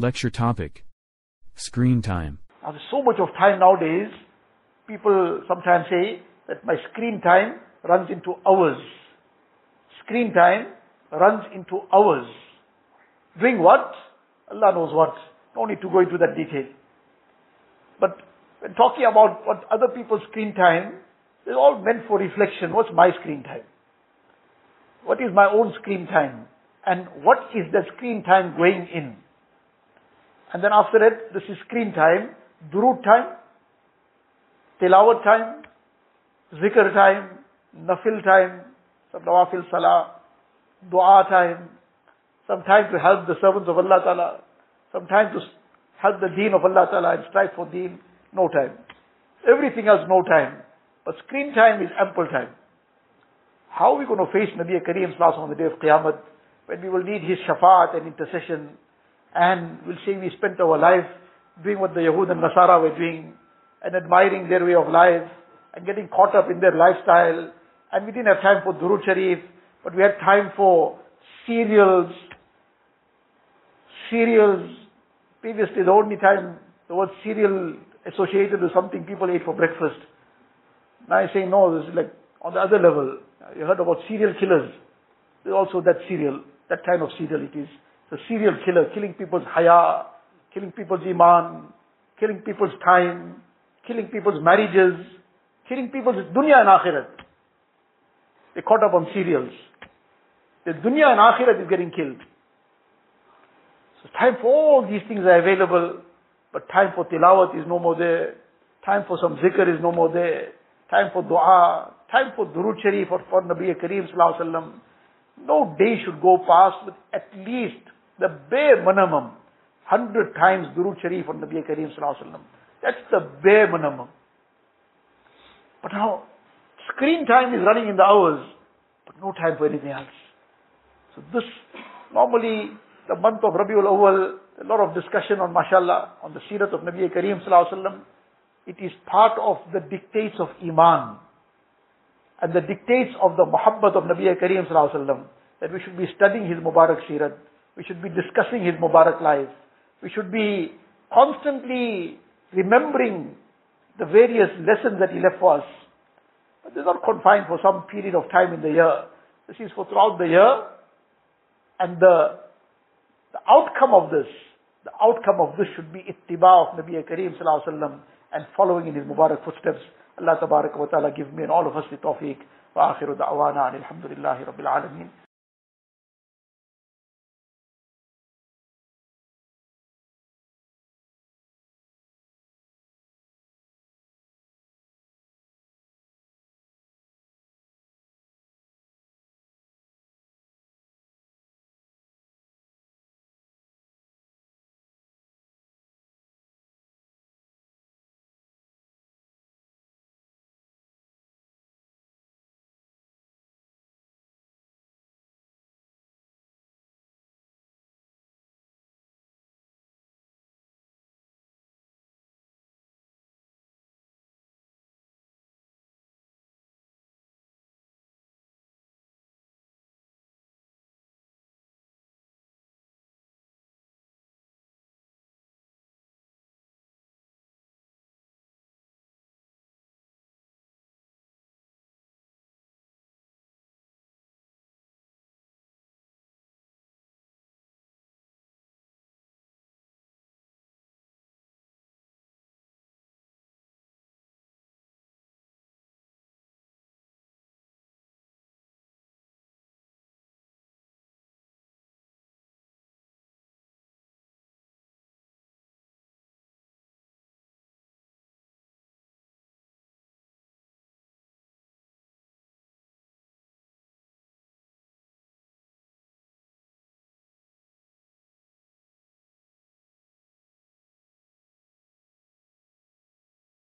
Lecture topic Screen time. Now there's so much of time nowadays, people sometimes say that my screen time runs into hours. Screen time runs into hours. Doing what? Allah knows what. No need to go into that detail. But when talking about what other people's screen time, it's all meant for reflection. What's my screen time? What is my own screen time? And what is the screen time going in? And then after that, this is screen time, durood time, tilawat time, zikr time, nafil time, some nawafil salah, dua time, some time to help the servants of Allah Ta'ala, some time to help the deen of Allah Ta'ala and strive for deen, no time. Everything else, no time. But screen time is ample time. How are we going to face Nabi Kareem on the day of Qiyamah when we will need his shafaat and intercession and we'll say we spent our life doing what the Yahud and Nasara were doing and admiring their way of life and getting caught up in their lifestyle. And we didn't have time for Durud Sharif but we had time for cereals cereals previously the only time the word cereal associated with something people ate for breakfast. Now I say no this is like on the other level. You heard about serial killers. Also that cereal that kind of cereal it is the serial killer, killing people's haya, killing people's iman, killing people's time, killing people's marriages, killing people's dunya and akhirat. They caught up on serials. The dunya and akhirat is getting killed. So time for all these things are available, but time for tilawat is no more there. Time for some zikr is no more there. Time for dua. Time for durud sharif or for Nabi Kareem sallallahu. No day should go past with at least the bare minimum, 100 times Durud Sharif on Nabi Kareem Sallallahu That's the bare minimum. But now, screen time is running in the hours, but no time for anything else. So this, normally, the month of Rabiul Awal, a lot of discussion on mashallah, on the seerat of Nabi Kareem Sallallahu It is part of the dictates of Iman and the dictates of the muhabbat of Nabi Kareem Sallallahu that we should be studying his Mubarak Sirat. We should be discussing his Mubarak life. We should be constantly remembering the various lessons that he left for us. But they're not confined for some period of time in the year. This is for throughout the year. And the, the outcome of this, the outcome of this should be ittiba of Nabi Kareem sallallahu and following in his Mubarak footsteps. Allah tabarak wa ta'ala give me and all of us the tawfiq. Wa akhiru da'wana alhamdulillahi rabbil alameen.